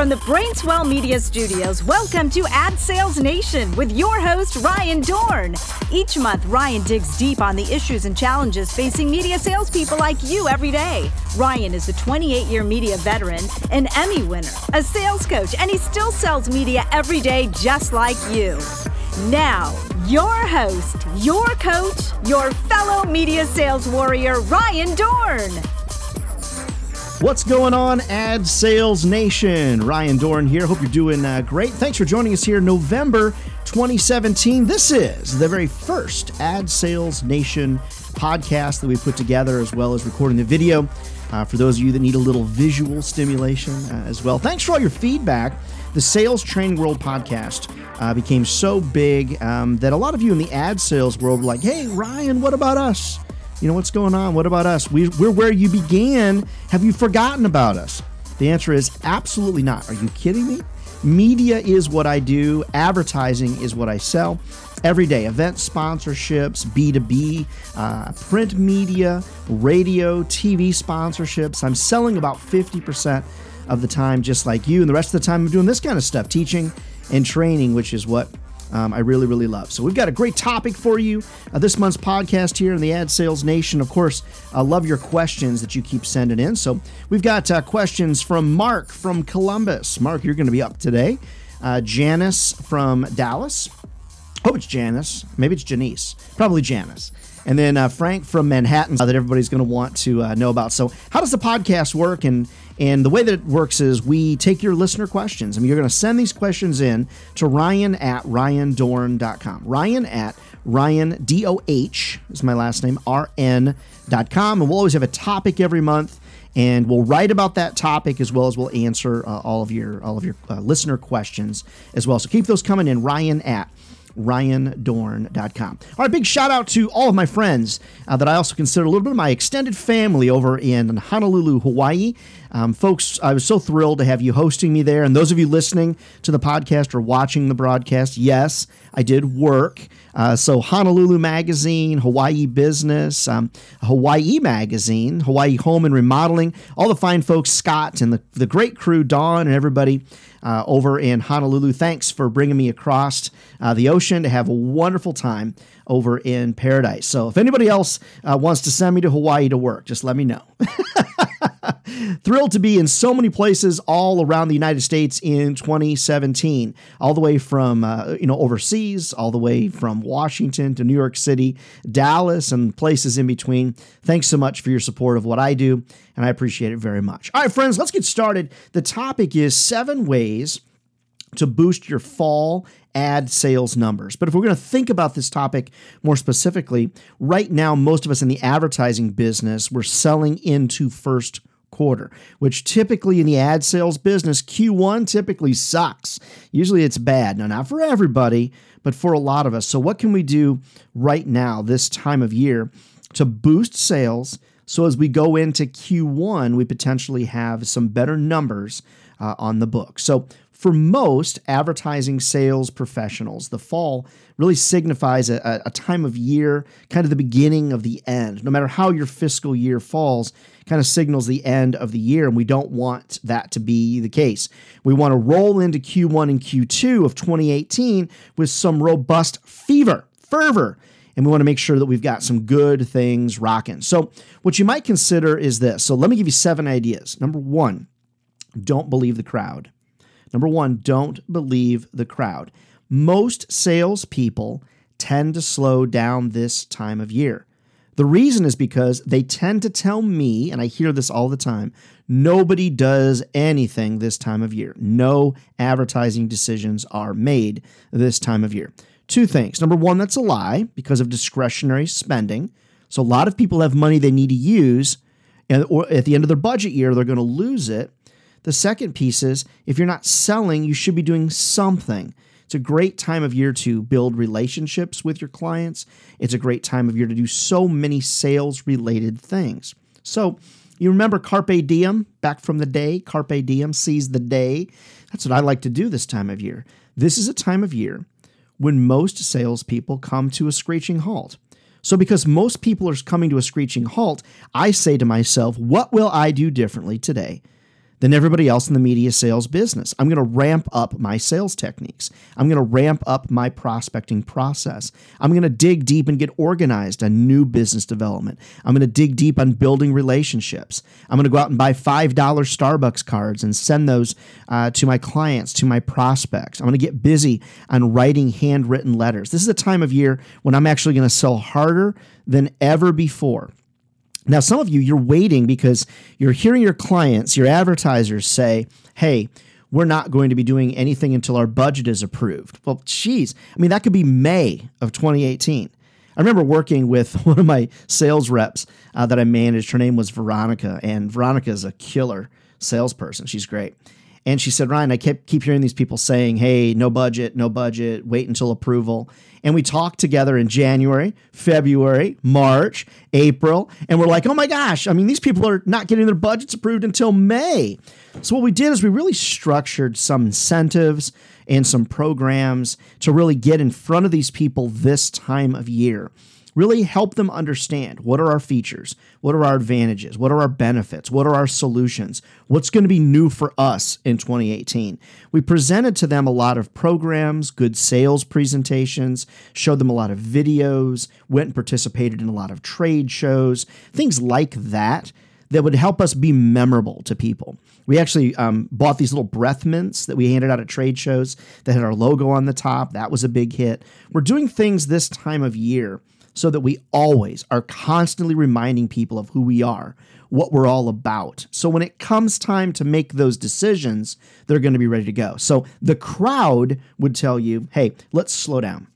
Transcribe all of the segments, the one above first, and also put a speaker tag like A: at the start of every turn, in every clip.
A: From the Brainswell Media Studios, welcome to Ad Sales Nation with your host, Ryan Dohrn. Each month, Ryan digs deep on the issues and challenges facing media salespeople like you every day. Ryan is a 28 year media veteran, an Emmy winner, a sales coach, and he still sells media every day just like you. Now, your host, your coach, your fellow media sales warrior, Ryan Dohrn.
B: What's going on, Ad Sales Nation? Ryan Dohrn here. Hope you're doing uh, great. Thanks for joining us here, November 2017. This is the very first Ad Sales Nation podcast that we put together, as well as recording the video uh, for those of you that need a little visual stimulation uh, as well. Thanks for all your feedback. The Sales Training World podcast uh, became so big um, that a lot of you in the ad sales world were like, hey, Ryan, what about us? You know, what's going on? What about us? We, we're where you began. Have you forgotten about us? The answer is absolutely not. Are you kidding me? Media is what I do, advertising is what I sell. Every day, event sponsorships, B2B, uh, print media, radio, TV sponsorships. I'm selling about 50% of the time, just like you. And the rest of the time, I'm doing this kind of stuff, teaching and training, which is what um, I really, really love. So we've got a great topic for you uh, this month's podcast here in the Ad Sales Nation. Of course, I love your questions that you keep sending in. So we've got uh, questions from Mark from Columbus. Mark, you're going to be up today. Uh, Janice from Dallas. Hope it's Janice. Maybe it's Janice. Probably Janice. And then uh, Frank from Manhattan that everybody's going to want to uh, know about. So, how does the podcast work? And and the way that it works is we take your listener questions. I mean, you're going to send these questions in to Ryan at ryandohrn.com. Ryan at Ryan, D O H is my last name, R N.com. And we'll always have a topic every month. And we'll write about that topic as well as we'll answer uh, all of your all of your uh, listener questions as well. So keep those coming in. Ryan at ryandohrn.com. All right, big shout out to all of my friends uh, that I also consider a little bit of my extended family over in Honolulu, Hawaii. Um, folks, I was so thrilled to have you hosting me there. And those of you listening to the podcast or watching the broadcast, yes, I did work. Uh, so, Honolulu Magazine, Hawaii Business, um, Hawaii Magazine, Hawaii Home and Remodeling, all the fine folks, Scott and the, the great crew, Dawn and everybody uh, over in Honolulu. Thanks for bringing me across uh, the ocean to have a wonderful time over in paradise. So, if anybody else uh, wants to send me to Hawaii to work, just let me know. Thrilled to be in so many places all around the United States in 2017, all the way from uh, you know overseas, all the way from Washington to New York City, Dallas, and places in between. Thanks so much for your support of what I do, and I appreciate it very much. All right, friends, let's get started. The topic is seven ways to boost your fall ad sales numbers. But if we're going to think about this topic more specifically, right now, most of us in the advertising business, we're selling into first quarter, which typically in the ad sales business, Q1 typically sucks. Usually it's bad. Now, not for everybody, but for a lot of us. So, what can we do right now, this time of year, to boost sales? So, as we go into Q1, we potentially have some better numbers uh, on the book. So, for most advertising sales professionals, the fall really signifies a, a, time of year, kind of the beginning of the end. No matter how your fiscal year falls, kind of signals the end of the year, and we don't want that to be the case. We want to roll into Q1 and Q2 of 2018 with some robust fever, fervor, and we want to make sure that we've got some good things rocking. So, what you might consider is this. So, let me give you seven ideas. Number one, don't believe the crowd. Number one, don't believe the crowd. Most salespeople tend to slow down this time of year. The reason is because they tend to tell me, and I hear this all the time nobody does anything this time of year. No advertising decisions are made this time of year. Two things. Number one, that's a lie because of discretionary spending. So a lot of people have money they need to use, and at the end of their budget year, they're going to lose it the second piece is if you're not selling, you should be doing something. It's a great time of year to build relationships with your clients. It's a great time of year to do so many sales related things. So, you remember Carpe Diem back from the day? Carpe Diem seize the day. That's what I like to do this time of year. This is a time of year when most salespeople come to a screeching halt. So, because most people are coming to a screeching halt, I say to myself, what will I do differently today than everybody else in the media sales business. I'm going to ramp up my sales techniques. I'm going to ramp up my prospecting process. I'm going to dig deep and get organized on new business development. I'm going to dig deep on building relationships. I'm going to go out and buy $5 Starbucks cards and send those uh, to my clients, to my prospects. I'm going to get busy on writing handwritten letters. This is a time of year when I'm actually going to sell harder than ever before. Now, some of you, you're waiting because you're hearing your clients, your advertisers say, hey, we're not going to be doing anything until our budget is approved. Well, geez, I mean, that could be May of 2018. I remember working with one of my sales reps uh, that I managed. Her name was Veronica, and Veronica is a killer salesperson. She's great. And she said, Ryan, I kept keep hearing these people saying, hey, no budget, no budget, wait until approval. And we talked together in January, February, March, April, and we're like, oh my gosh, I mean, these people are not getting their budgets approved until May. So what we did is we really structured some incentives and some programs to really get in front of these people this time of year really help them understand what are our features, what are our advantages, what are our benefits, what are our solutions, what's going to be new for us in 2018. We presented to them a lot of programs, good sales presentations, showed them a lot of videos, went and participated in a lot of trade shows, things like that that would help us be memorable to people. We actually um, bought these little breath mints that we handed out at trade shows that had our logo on the top. That was a big hit. We're doing things this time of year so that we always are constantly reminding people of who we are, what we're all about. So when it comes time to make those decisions, they're going to be ready to go. So the crowd would tell you, hey, let's slow down.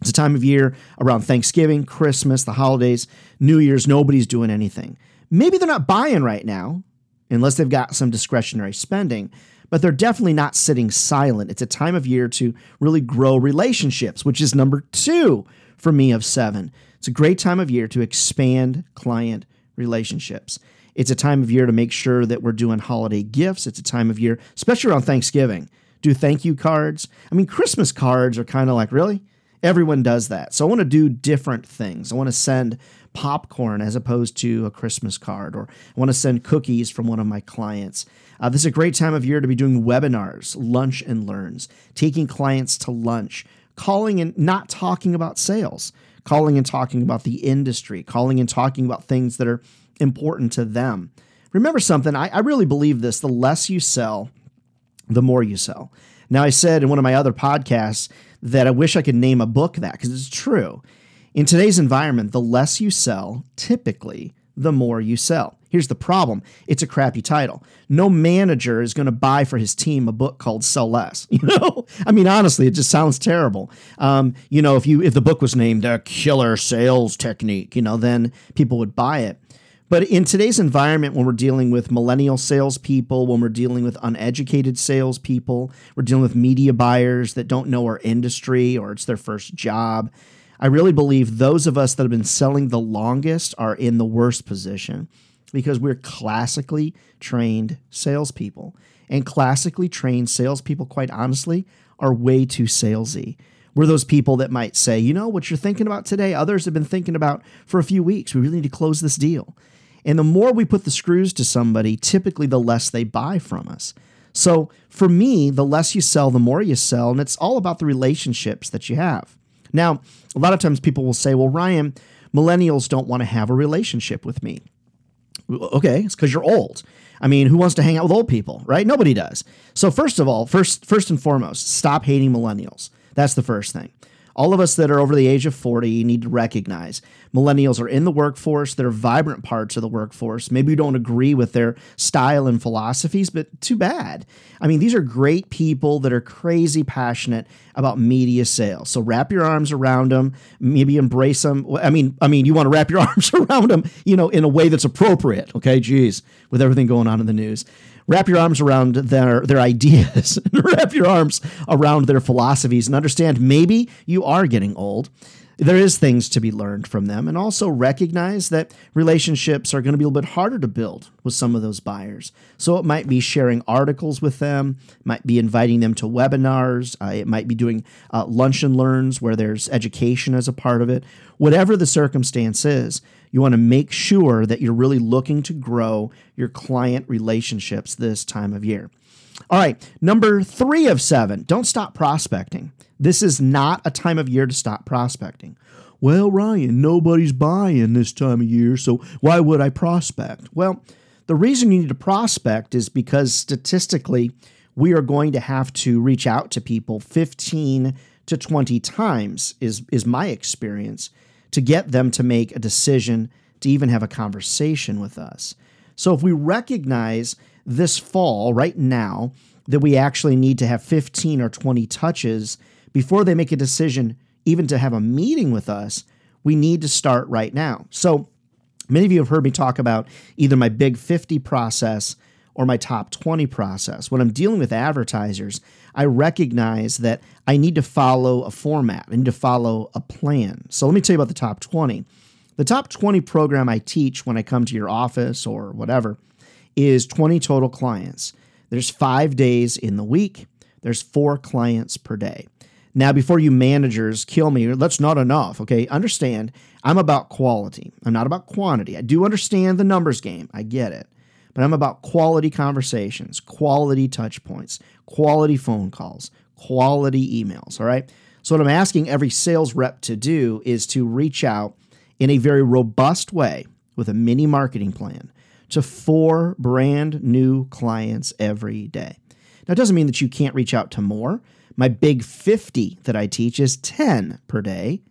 B: It's a time of year around Thanksgiving, Christmas, the holidays, New Year's, nobody's doing anything. Maybe they're not buying right now, unless they've got some discretionary spending, but they're definitely not sitting silent. It's a time of year to really grow relationships, which is number two for me of seven. It's a great time of year to expand client relationships. It's a time of year to make sure that we're doing holiday gifts. It's a time of year, especially around Thanksgiving, do thank you cards. I mean, Christmas cards are kind of like, really? Everyone does that. So I want to do different things. I want to send popcorn as opposed to a Christmas card, or I want to send cookies from one of my clients. Uh, this is a great time of year to be doing webinars, lunch and learns, taking clients to lunch, calling and not talking about sales, calling and talking about the industry, calling and talking about things that are important to them. Remember something, I, I really believe this the less you sell, the more you sell. Now, I said in one of my other podcasts that I wish I could name a book that because it's true. In today's environment, the less you sell, typically, the more you sell. Here's the problem it's a crappy title. No manager is going to buy for his team a book called Sell Less. You know, I mean, honestly, it just sounds terrible. Um, you know, if you if the book was named a killer sales technique, you know, then people would buy it. But in today's environment, when we're dealing with millennial salespeople, when we're dealing with uneducated salespeople, we're dealing with media buyers that don't know our industry or it's their first job. I really believe those of us that have been selling the longest are in the worst position because we're classically trained salespeople. And classically trained salespeople, quite honestly, are way too salesy. We're those people that might say, you know, what you're thinking about today, others have been thinking about for a few weeks. We really need to close this deal. And the more we put the screws to somebody, typically the less they buy from us. So for me, the less you sell, the more you sell. And it's all about the relationships that you have. Now, a lot of times people will say, well, Ryan, millennials don't want to have a relationship with me. Okay, it's because you're old. I mean, who wants to hang out with old people, right? Nobody does. So first of all, first first and foremost, stop hating millennials. That's the first thing all of us that are over the age of 40 need to recognize millennials are in the workforce. They're vibrant parts of the workforce. Maybe you don't agree with their style and philosophies, but too bad. I mean, these are great people that are crazy passionate about media sales. So wrap your arms around them, maybe embrace them. I mean, I mean, you want to wrap your arms around them, you know, in a way that's appropriate. Okay, geez, with everything going on in the news wrap your arms around their their ideas wrap your arms around their philosophies and understand maybe you are getting old there is things to be learned from them and also recognize that relationships are going to be a little bit harder to build with some of those buyers. So it might be sharing articles with them might be inviting them to webinars uh, it might be doing uh, lunch and learns where there's education as a part of it. Whatever the circumstance is you want to make sure that you're really looking to grow your client relationships this time of year all right number three of seven don't stop prospecting this is not a time of year to stop prospecting. Well, Ryan, nobody's buying this time of year, so why would I prospect? Well, the reason you need to prospect is because statistically, we are going to have to reach out to people 15 to 20 times, is, is my experience, to get them to make a decision to even have a conversation with us. So if we recognize this fall, right now, that we actually need to have 15 or 20 touches before they make a decision, even to have a meeting with us, we need to start right now. So, many of you have heard me talk about either my big 50 process or my top 20 process. When I'm dealing with advertisers, I recognize that I need to follow a format, I need to follow a plan. So, let me tell you about the top 20. The top 20 program I teach when I come to your office or whatever is 20 total clients. There's five days in the week, there's four clients per day. Now, before you managers kill me, that's not enough. Okay. Understand, I'm about quality. I'm not about quantity. I do understand the numbers game. I get it. But I'm about quality conversations, quality touch points, quality phone calls, quality emails. All right. So, what I'm asking every sales rep to do is to reach out in a very robust way with a mini marketing plan to four brand new clients every day. Now, it doesn't mean that you can't reach out to more. My big 50 that I teach is 10 per day,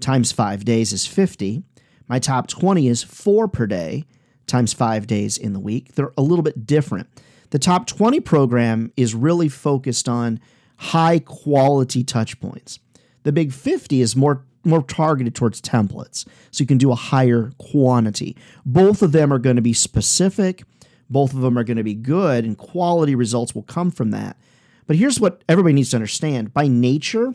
B: times five days is 50. My top 20 is four per day, times five days in the week. They're a little bit different. The top 20 program is really focused on high quality touch points. The big 50 is more more targeted towards templates. So you can do a higher quantity. Both of them are going to be specific, both of them are going to be good and quality results will come from that. But here's what everybody needs to understand by nature,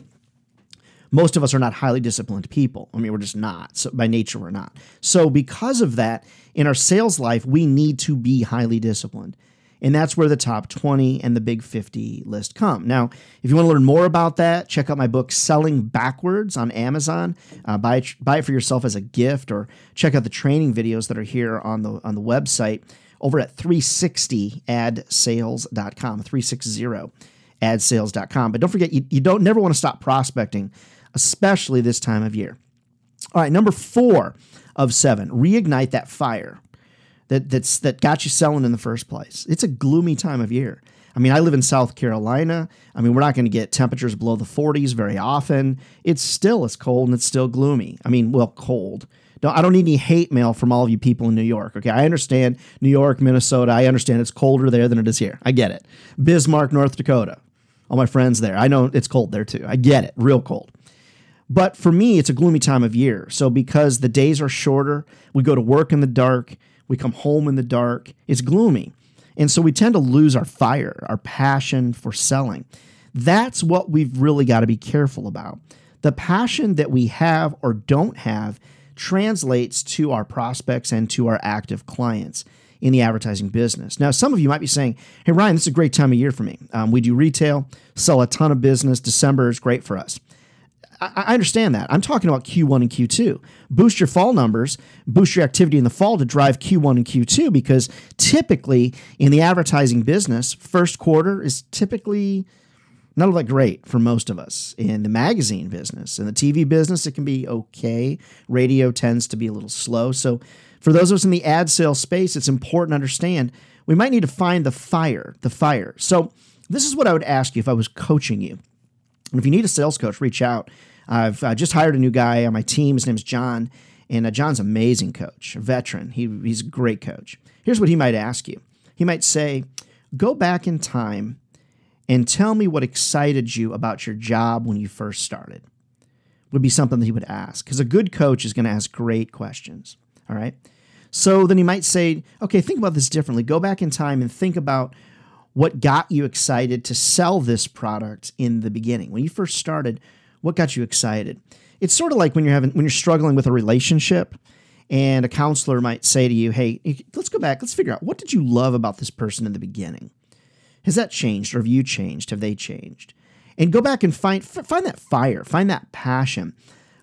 B: most of us are not highly disciplined people. I mean, we're just not. So by nature, we're not. So because of that, in our sales life, we need to be highly disciplined. And that's where the top 20 and the big 50 list come. Now, if you want to learn more about that, check out my book, Selling Backwards, on Amazon. Uh, buy, it, buy it for yourself as a gift or check out the training videos that are here on the, on the website over at 360adsales.com, 360 adsales.com. But don't forget, you, you don't never want to stop prospecting, especially this time of year. All right, number four of seven, reignite that fire that that's that got you selling in the first place. It's a gloomy time of year. I mean, I live in South Carolina. I mean, we're not going to get temperatures below the 40s very often. It's still it's cold and it's still gloomy. I mean, well, cold. No, I don't need any hate mail from all of you people in New York. Okay, I understand New York, Minnesota. I understand it's colder there than it is here. I get it. Bismarck, North Dakota all my friends there. I know it's cold there too. I get it, real cold. But for me, it's a gloomy time of year. So because the days are shorter, we go to work in the dark, we come home in the dark, it's gloomy. And so we tend to lose our fire, our passion for selling. That's what we've really got to be careful about. The passion that we have or don't have translates to our prospects and to our active clients in the advertising business. Now, some of you might be saying, hey, Ryan, this is a great time of year for me. Um, we do retail, sell a ton of business. December is great for us. I, understand that. I'm talking about Q1 and Q2. Boost your fall numbers, boost your activity in the fall to drive Q1 and Q2 because typically in the advertising business, first quarter is typically not all that great for most of us. In the magazine business, in the TV business, it can be okay. Radio tends to be a little slow. So for those of us in the ad sales space, it's important to understand we might need to find the fire, the fire. So, this is what I would ask you if I was coaching you. And if you need a sales coach, reach out. I've uh, just hired a new guy on my team. His name's John, and uh, John's amazing coach, a veteran. He, he's a great coach. Here's what he might ask you. He might say, "Go back in time and tell me what excited you about your job when you first started." Would be something that he would ask because a good coach is going to ask great questions. All right. So then you might say, okay, think about this differently. Go back in time and think about what got you excited to sell this product in the beginning. When you first started, what got you excited? it's sort of like when you're having when you're struggling with a relationship and a counselor might say to you, "Hey, let's go back. Let's figure out what did you love about this person in the beginning? Has that changed or have you changed? Have they changed?" And go back and find find that fire, find that passion.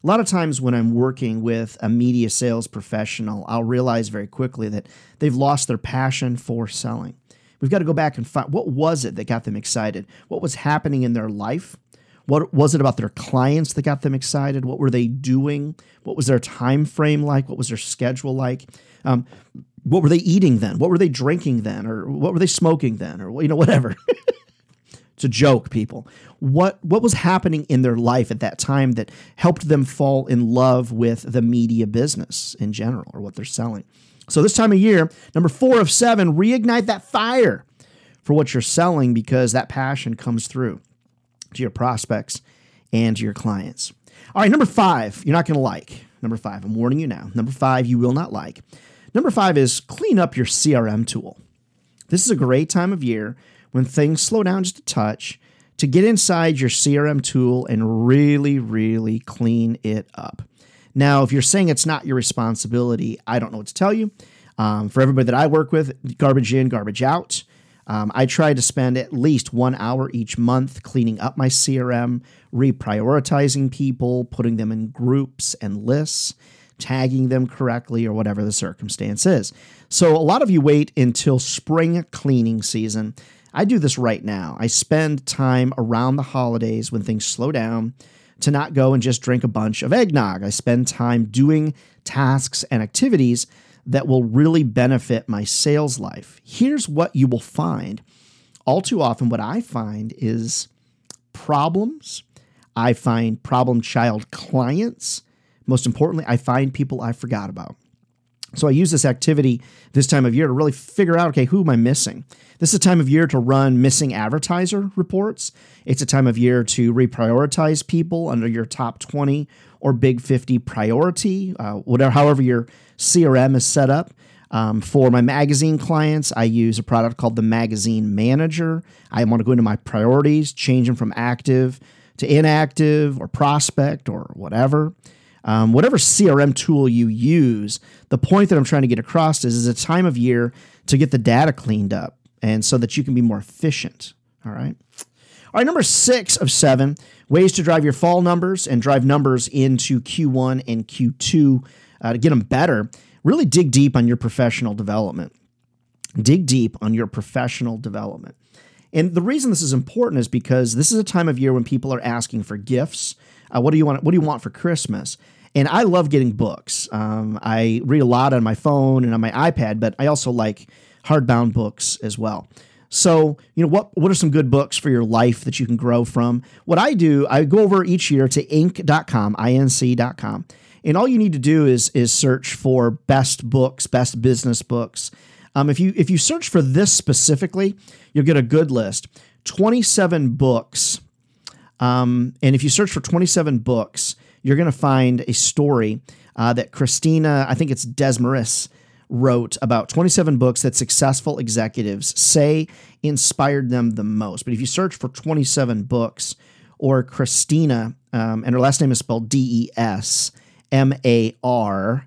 B: A lot of times when I'm working with a media sales professional, I'll realize very quickly that they've lost their passion for selling. We've got to go back and find what was it that got them excited? What was happening in their life? What was it about their clients that got them excited? What were they doing? What was their time frame like? What was their schedule like? Um, what were they eating then? What were they drinking then? Or what were they smoking then? Or you know whatever. it's a joke, people. What what was happening in their life at that time that helped them fall in love with the media business in general or what they're selling? So this time of year, number four of seven, reignite that fire for what you're selling because that passion comes through to your prospects and to your clients. All right, number five, you're not going to like. Number five, I'm warning you now. Number five, you will not like. Number five is clean up your CRM tool. This is a great time of year when things slow down just a touch to get inside your CRM tool and really, really clean it up. Now, if you're saying it's not your responsibility, I don't know what to tell you. Um, for everybody that I work with, garbage in, garbage out. Um, I try to spend at least one hour each month cleaning up my CRM, reprioritizing people, putting them in groups and lists, tagging them correctly, or whatever the circumstance is. So, a lot of you wait until spring cleaning season. I do this right now. I spend time around the holidays when things slow down to not go and just drink a bunch of eggnog. I spend time doing tasks and activities that will really benefit my sales life. Here's what you will find. All too often, what I find is problems. I find problem child clients. Most importantly, I find people I forgot about. So I use this activity this time of year to really figure out okay, who am I missing? This is a time of year to run missing advertiser reports. It's a time of year to reprioritize people under your top 20 or big 50 priority, uh, whatever, however your CRM is set up. Um, for my magazine clients, I use a product called the Magazine Manager. I want to go into my priorities, change them from active to inactive or prospect or whatever. Um, whatever CRM tool you use, the point that I'm trying to get across is, is a time of year to get the data cleaned up and so that you can be more efficient. All right. All right, number six of seven ways to drive your fall numbers and drive numbers into Q1 and Q2 uh, to get them better. Really dig deep on your professional development. Dig deep on your professional development. And the reason this is important is because this is a time of year when people are asking for gifts. Uh, what do you want? What do you want for Christmas? And I love getting books. Um, I read a lot on my phone and on my iPad, but I also like hardbound books as well. So, you know, what what are some good books for your life that you can grow from? What I do, I go over each year to inc.com, inc.com. And all you need to do is is search for best books, best business books. Um, if you if you search for this specifically, you'll get a good list. 27 books. Um, and if you search for 27 books, you're going to find a story uh, that Christina, I think it's Desmarais, wrote about 27 books that successful executives say inspired them the most. But if you search for 27 books or Christina, um, and her last name is spelled D E S M A R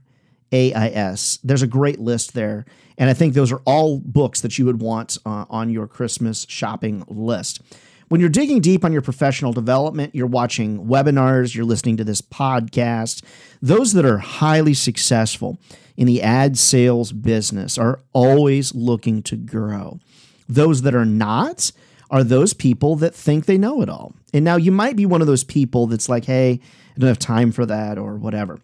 B: A I S, there's a great list there. And I think those are all books that you would want uh, on your Christmas shopping list. When you're digging deep on your professional development, you're watching webinars, you're listening to this podcast, those that are highly successful in the ad sales business are always looking to grow. Those that are not are those people that think they know it all. And now you might be one of those people that's like, hey, I don't have time for that or whatever.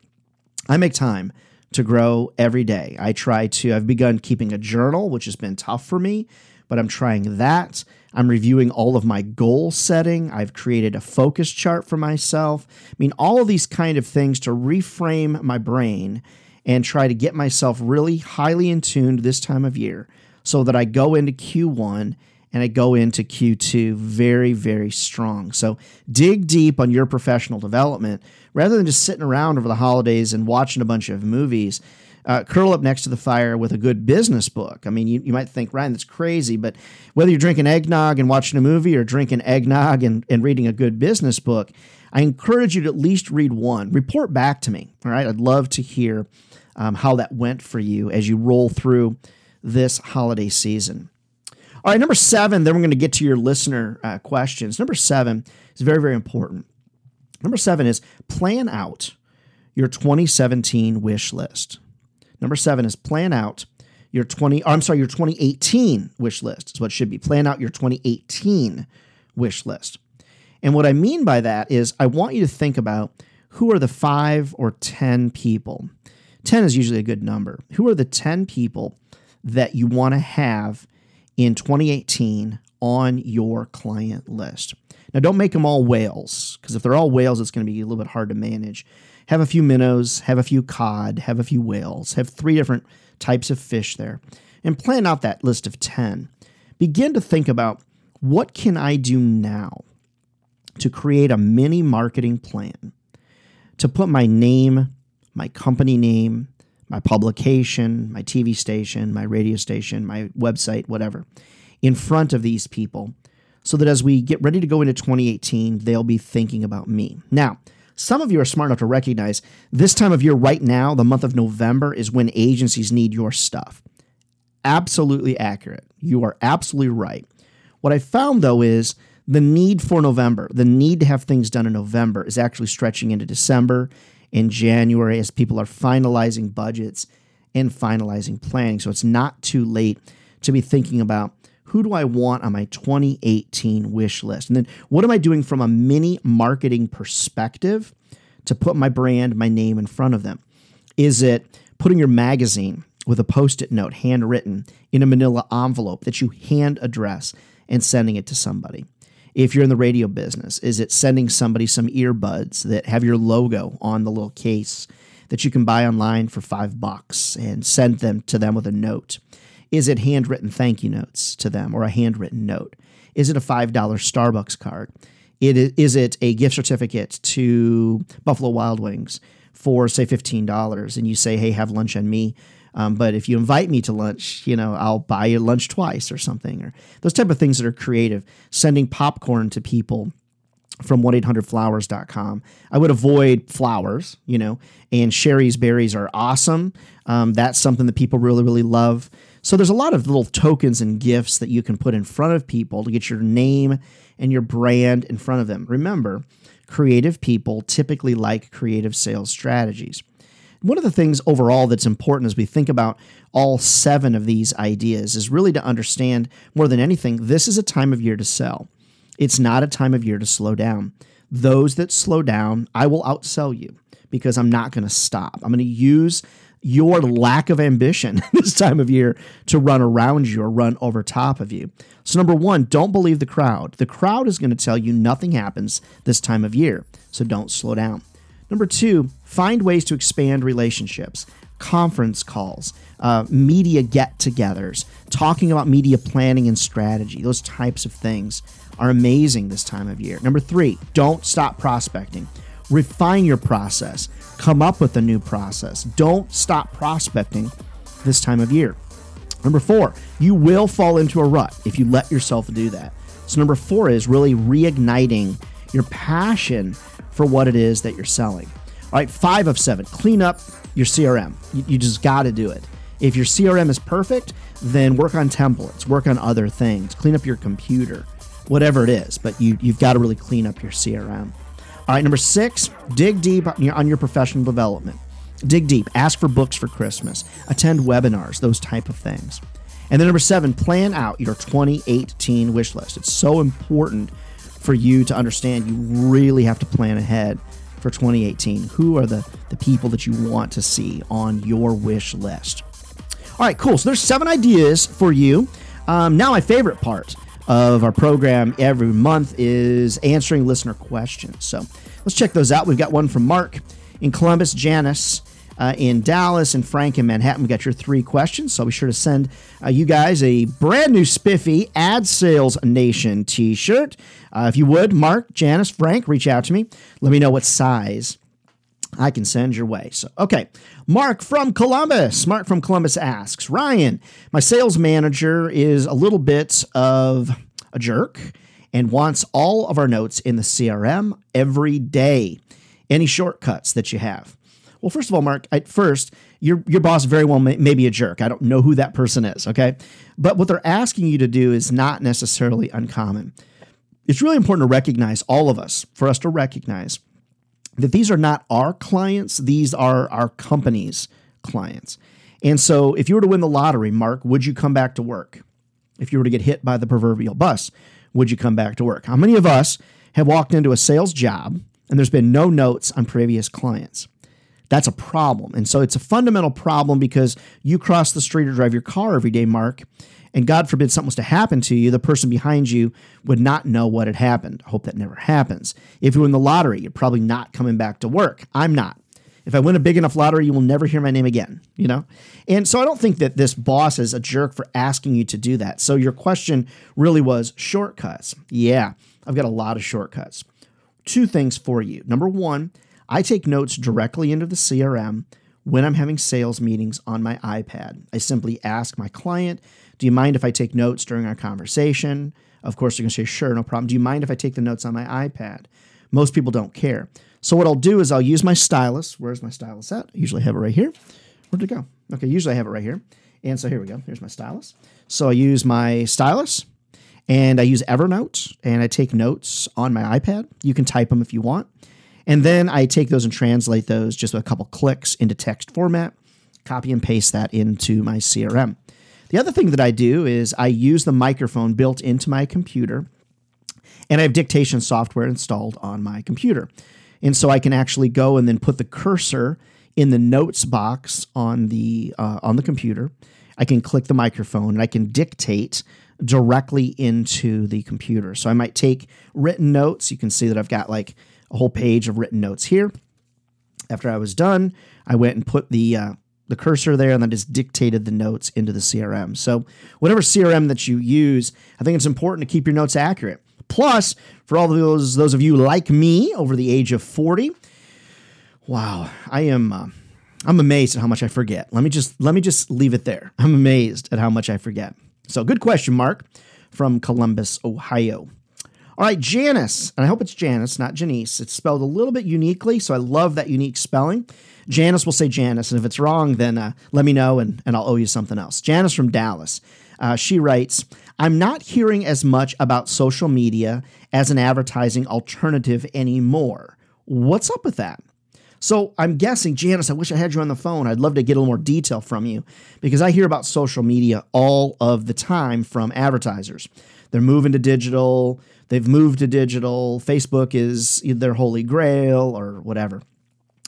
B: I make time to grow every day. I try to, I've begun keeping a journal, which has been tough for me, but I'm trying that. I'm reviewing all of my goal setting. I've created a focus chart for myself. I mean, all of these kind of things to reframe my brain and try to get myself really highly in tuned this time of year so that I go into Q1 and I go into Q2 very, very strong. So dig deep on your professional development rather than just sitting around over the holidays and watching a bunch of movies uh, curl up next to the fire with a good business book. I mean, you, you might think, Ryan, that's crazy, but whether you're drinking eggnog and watching a movie or drinking eggnog and, and reading a good business book, I encourage you to at least read one. Report back to me. All right. I'd love to hear um, how that went for you as you roll through this holiday season. All right, number seven, then we're going to get to your listener uh, questions. Number seven is very, very important. Number seven is plan out your 2017 wish list. Number seven is plan out your 20, I'm sorry, your 2018 wish list is what should be. Plan out your 2018 wish list. And what I mean by that is I want you to think about who are the five or 10 people. 10 is usually a good number. Who are the 10 people that you want to have in 2018 on your client list? Now, don't make them all whales, because if they're all whales, it's going to be a little bit hard to manage. Have a few minnows, have a few cod, have a few whales, have three different types of fish there, and plan out that list of 10. Begin to think about what can I do now to create a mini marketing plan to put my name, my company name, my publication, my TV station, my radio station, my website, whatever, in front of these people so that as we get ready to go into 2018, they'll be thinking about me. Now, some of you are smart enough to recognize this time of year, right now, the month of November, is when agencies need your stuff. Absolutely accurate. You are absolutely right. What I found though is the need for November, the need to have things done in November, is actually stretching into December and January as people are finalizing budgets and finalizing planning. So it's not too late to be thinking about who do I want on my 2018 wish list? And then what am I doing from a mini marketing perspective to put my brand, my name in front of them? Is it putting your magazine with a post it note handwritten in a manila envelope that you hand address and sending it to somebody? If you're in the radio business, is it sending somebody some earbuds that have your logo on the little case that you can buy online for five bucks and send them to them with a note? Is it handwritten thank you notes to them or a handwritten note? Is it a $5 Starbucks card? It is, it a gift certificate to Buffalo Wild Wings for, say, $15? And you say, hey, have lunch on me. Um, but if you invite me to lunch, you know, I'll buy you lunch twice or something, or those type of things that are creative. Sending popcorn to people from 1-800-flowers.com. I would avoid flowers, you know, and Shari's berries are awesome. Um, that's something that people really, really love. So there's a lot of little tokens and gifts that you can put in front of people to get your name and your brand in front of them. Remember, creative people typically like creative sales strategies. One of the things overall that's important as we think about all seven of these ideas is really to understand more than anything, this is a time of year to sell. It's not a time of year to slow down. Those that slow down, I will outsell you because I'm not going to stop. I'm going to use your lack of ambition this time of year to run around you or run over top of you. So, number one, don't believe the crowd. The crowd is going to tell you nothing happens this time of year, so don't slow down. Number two, find ways to expand relationships, conference calls, uh, media get togethers, talking about media planning and strategy, those types of things are amazing this time of year. Number three, don't stop prospecting. Refine your process come up with a new process. Don't stop prospecting this time of year. Number four, you will fall into a rut if you let yourself do that. So, number four is really reigniting your passion for what it is that you're selling. All right, five of seven, clean up your CRM. You, you just got to do it. If your CRM is perfect, then work on templates, work on other things, clean up your computer, whatever it is, but you, you've got to really clean up your CRM. All right, number six, dig deep on your professional development. Dig deep. Ask for books for Christmas. Attend webinars, those type of things. And then number seven, plan out your 2018 wish list. It's so important for you to understand you really have to plan ahead for 2018. Who are the, the people that you want to see on your wish list? All right, cool. So there's seven ideas for you. Um, now, my favorite part of our program every month is answering listener questions. So let's check those out. We've got one from Mark in Columbus, Janice. Uh, in Dallas and Frank in Manhattan. We got your three questions, so I'll be sure to send uh, you guys a brand new spiffy Ad Sales Nation t shirt. Uh, if you would, Mark, Janice, Frank, reach out to me. Let me know what size I can send your way. So, okay. Mark from Columbus. Mark from Columbus asks Ryan, my sales manager is a little bit of a jerk and wants all of our notes in the CRM every day. Any shortcuts that you have? Well, first of all, Mark, at first, your your boss very well may, may, be a jerk. I don't know who that person is, okay? But what they're asking you to do is not necessarily uncommon. It's really important to recognize all of us, for us to recognize that these are not our clients, these are our company's clients. And so if you were to win the lottery, Mark, would you come back to work? If you were to get hit by the proverbial bus, would you come back to work? How many of us have walked into a sales job and there's been no notes on previous clients? That's a problem. And so it's a fundamental problem because you cross the street or drive your car every day, Mark, and God forbid something was to happen to you, the person behind you would not know what had happened. I hope that never happens. If you win the lottery, you're probably not coming back to work. I'm not. If I win a big enough lottery, you will never hear my name again, you know? And so I don't think that this boss is a jerk for asking you to do that. So your question really was shortcuts. Yeah, I've got a lot of shortcuts. Two things for you. Number one, I take notes directly into the CRM when I'm having sales meetings on my iPad. I simply ask my client, Do you mind if I take notes during our conversation? Of course, they're going to say, Sure, no problem. Do you mind if I take the notes on my iPad? Most people don't care. So, what I'll do is I'll use my stylus. Where's my stylus at? I usually have it right here. Where'd it go? Okay, usually I have it right here. And so here we go. Here's my stylus. So I use my stylus and I use Evernote and I take notes on my iPad. You can type them if you want. And then I take those and translate those just with a couple clicks into text format, copy and paste that into my CRM. The other thing that I do is I use the microphone built into my computer, and I have dictation software installed on my computer. And so I can actually go and then put the cursor in the notes box on the uh, on the computer. I can click the microphone and I can dictate directly into the computer. So I might take written notes. You can see that I've got like a whole page of written notes here. After I was done, I went and put the uh, the cursor there and then just dictated the notes into the CRM. So whatever CRM that you use, I think it's important to keep your notes accurate. Plus, for all those those of you like me over the age of 40, wow, I am uh, I'm amazed at how much I forget. Let me just let me just leave it there. I'm amazed at how much I forget. So, good question, Mark, from Columbus, Ohio. All right, Janice, and I hope it's Janice, not Janice. It's spelled a little bit uniquely, so I love that unique spelling. Janice will say Janice, and if it's wrong, then uh, let me know and, and I'll owe you something else. Janice from Dallas. Uh, she writes, I'm not hearing as much about social media as an advertising alternative anymore. What's up with that? So I'm guessing, Janice, I wish I had you on the phone. I'd love to get a little more detail from you because I hear about social media all of the time from advertisers. They're moving to digital, they've moved to digital, Facebook is their holy grail or whatever.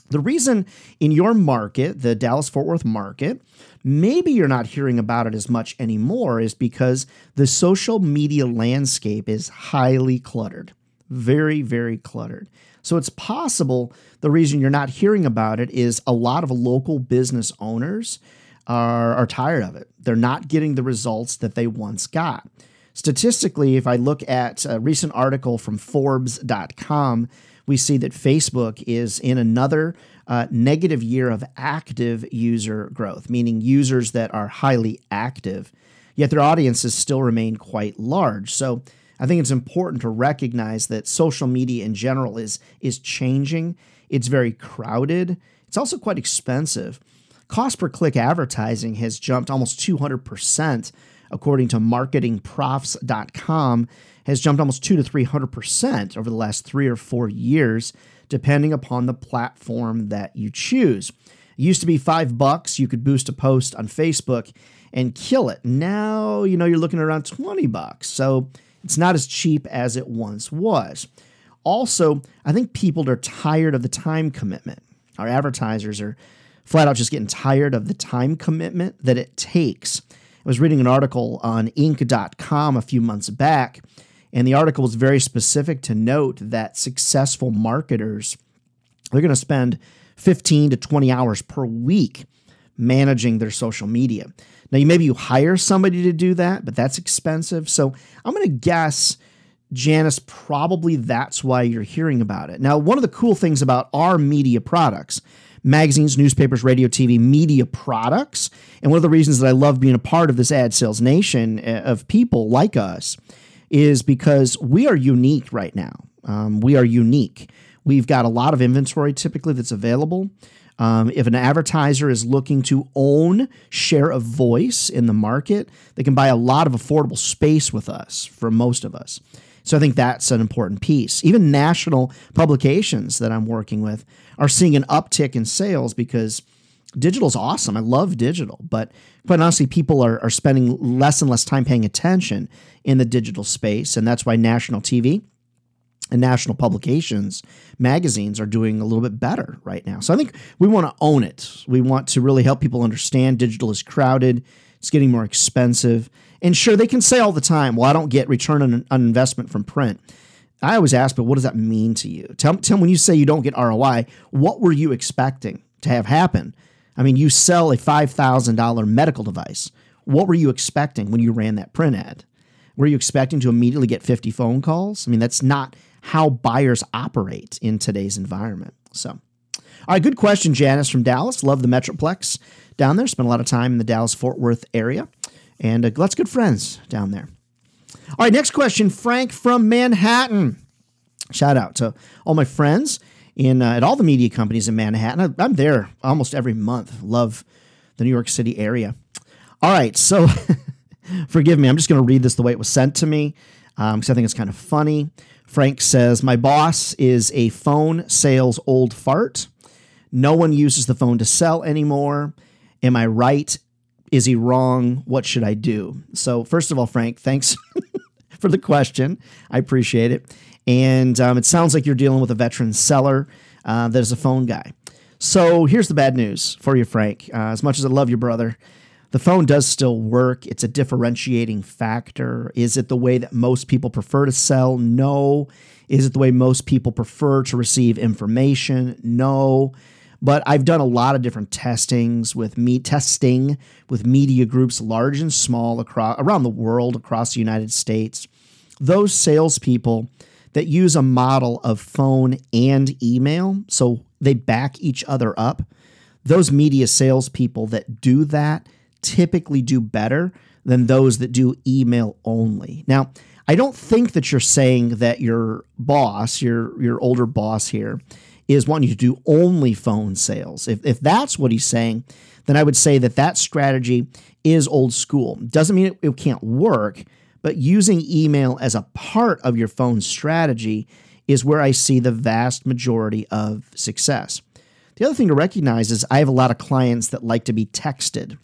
B: The reason in your market, the Dallas Fort Worth market, maybe you're not hearing about it as much anymore is because the social media landscape is highly cluttered. Very, very cluttered. So it's possible the reason you're not hearing about it is a lot of local business owners are, are tired of it. They're not getting the results that they once got. Statistically, if I look at a recent article from Forbes.com, we see that Facebook is in another uh, negative year of active user growth, meaning users that are highly active, yet their audiences still remain quite large. So I think it's important to recognize that social media in general is is changing. It's very crowded. It's also quite expensive. Cost per click advertising has jumped almost 200% according to marketingprofs.com has jumped almost 2 to 300% over the last 3 or 4 years depending upon the platform that you choose. It used to be 5 bucks you could boost a post on Facebook and kill it. Now, you know, you're looking around 20 bucks. So it's not as cheap as it once was. Also, I think people are tired of the time commitment. Our advertisers are flat out just getting tired of the time commitment that it takes. I was reading an article on Inc.com a few months back, and the article was very specific to note that successful marketers they're going to spend 15 to 20 hours per week managing their social media. Now, maybe you hire somebody to do that, but that's expensive. So I'm going to guess, Janice, probably that's why you're hearing about it. Now, one of the cool things about our media products, magazines, newspapers, radio, TV, media products, and one of the reasons that I love being a part of this ad sales nation uh, of people like us is because we are unique right now. Um, we are unique. We've got a lot of inventory typically that's available. Um, if an advertiser is looking to own share of voice in the market, they can buy a lot of affordable space with us for most of us. So I think that's an important piece. Even national publications that I'm working with are seeing an uptick in sales because digital's awesome. I love digital, but quite honestly, people are, are spending less and less time paying attention in the digital space. And that's why national TV and national publications, magazines are doing a little bit better right now. So I think we want to own it. We want to really help people understand digital is crowded, it's getting more expensive. And sure, they can say all the time, well, I don't get return on, on investment from print. I always ask, but what does that mean to you? Tell, tell when you say you don't get ROI, what were you expecting to have happen? I mean, you sell a $5,000 medical device. What were you expecting when you ran that print ad? Were you expecting to immediately get 50 phone calls? I mean, that's not how buyers operate in today's environment. So, all right, good question, Janice from Dallas. Love the Metroplex down there. Spent a lot of time in the Dallas Fort Worth area, and uh, lots of good friends down there. All right, next question, Frank from Manhattan. Shout out to all my friends in uh, at all the media companies in Manhattan. I, I'm there almost every month. Love the New York City area. All right, so forgive me. I'm just going to read this the way it was sent to me because um, I think it's kind of funny. Frank says, My boss is a phone sales old fart. No one uses the phone to sell anymore. Am I right? Is he wrong? What should I do? So, first of all, Frank, thanks for the question. I appreciate it. And um, it sounds like you're dealing with a veteran seller uh, that is a phone guy. So, here's the bad news for you, Frank. Uh, as much as I love your brother, the phone does still work. It's a differentiating factor. Is it the way that most people prefer to sell? No. Is it the way most people prefer to receive information? No. But I've done a lot of different testings with me testing with media groups, large and small, across around the world, across the United States. Those salespeople that use a model of phone and email, so they back each other up. Those media salespeople that do that typically do better than those that do email only. Now, I don't think that you're saying that your boss, your your older boss here, is wanting to do only phone sales. If if that's what he's saying, then I would say that that strategy is old school. Doesn't mean it, it can't work, but using email as a part of your phone strategy is where I see the vast majority of success. The other thing to recognize is I have a lot of clients that like to be texted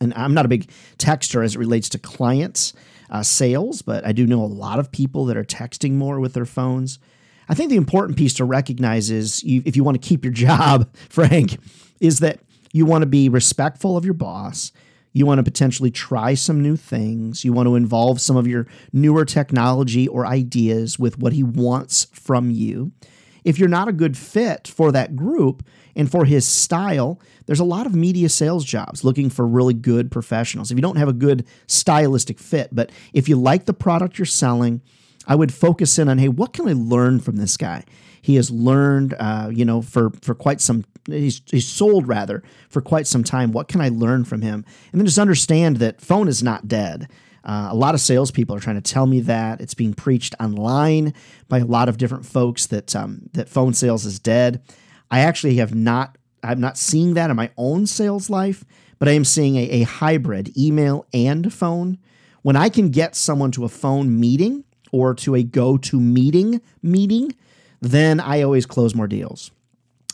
B: and I'm not a big texter as it relates to clients uh, sales, but I do know a lot of people that are texting more with their phones. I think the important piece to recognize is you, if you want to keep your job, Frank, is that you want to be respectful of your boss. You want to potentially try some new things. You want to involve some of your newer technology or ideas with what he wants from you. If you're not a good fit for that group and for his style, there's a lot of media sales jobs looking for really good professionals. If you don't have a good stylistic fit, but if you like the product you're selling, I would focus in on hey, what can I learn from this guy? He has learned, uh, you know, for for quite some. He's he's sold rather for quite some time. What can I learn from him? And then just understand that phone is not dead. Uh, a lot of salespeople are trying to tell me that it's being preached online by a lot of different folks that um, that phone sales is dead. I actually have not I'm not seeing that in my own sales life, but I am seeing a, a hybrid email and phone. When I can get someone to a phone meeting or to a go to meeting meeting, then I always close more deals.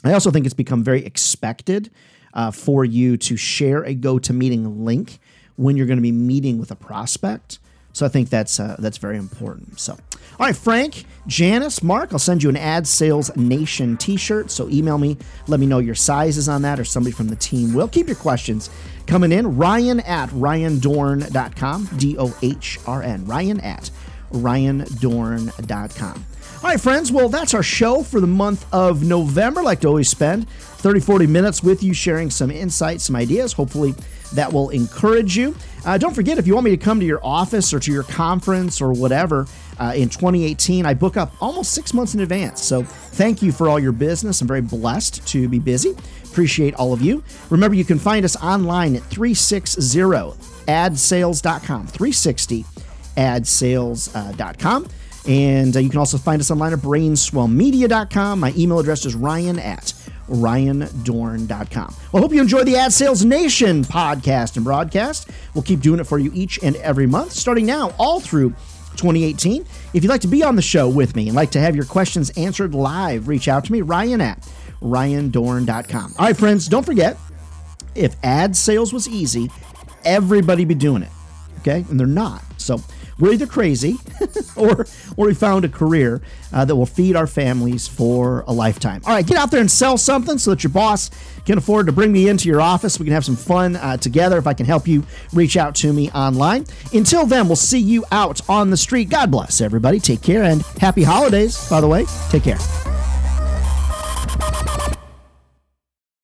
B: I also think it's become very expected uh, for you to share a go to meeting link when you're going to be meeting with a prospect. So I think that's uh, that's very important. So, all right, Frank, Janice, Mark, I'll send you an Ad Sales Nation T-shirt. So email me, let me know your sizes on that, or somebody from the team will. Keep your questions coming in. Ryan at ryandohrn.com, D-O-H-R-N, Ryan at ryandohrn.com. All right, friends. Well, that's our show for the month of November. Like to always spend 30, 40 minutes with you, sharing some insights, some ideas. Hopefully, that will encourage you. Uh, don't forget, if you want me to come to your office or to your conference or whatever uh, in 2018, I book up almost six months in advance. So thank you for all your business. I'm very blessed to be busy. Appreciate all of you. Remember, you can find us online at 360adsales.com. 360 adsales.com. And uh, you can also find us online at brainswellmedia.com. My email address is ryan at ryandohrn.com. Well, I hope you enjoy the Ad Sales Nation podcast and broadcast. We'll keep doing it for you each and every month, starting now all through 2018. If you'd like to be on the show with me and like to have your questions answered live, reach out to me, Ryan at ryandohrn.com. All right, friends, don't forget if ad sales was easy, everybody be doing it. Okay? And they're not. So we're either crazy or or we found a career uh, that will feed our families for a lifetime. All right, get out there and sell something so that your boss can afford to bring me into your office. We can have some fun uh, together. If I can help you, reach out to me online. Until then, we'll see you out on the street. God bless everybody. Take care and happy holidays, by the way. Take care.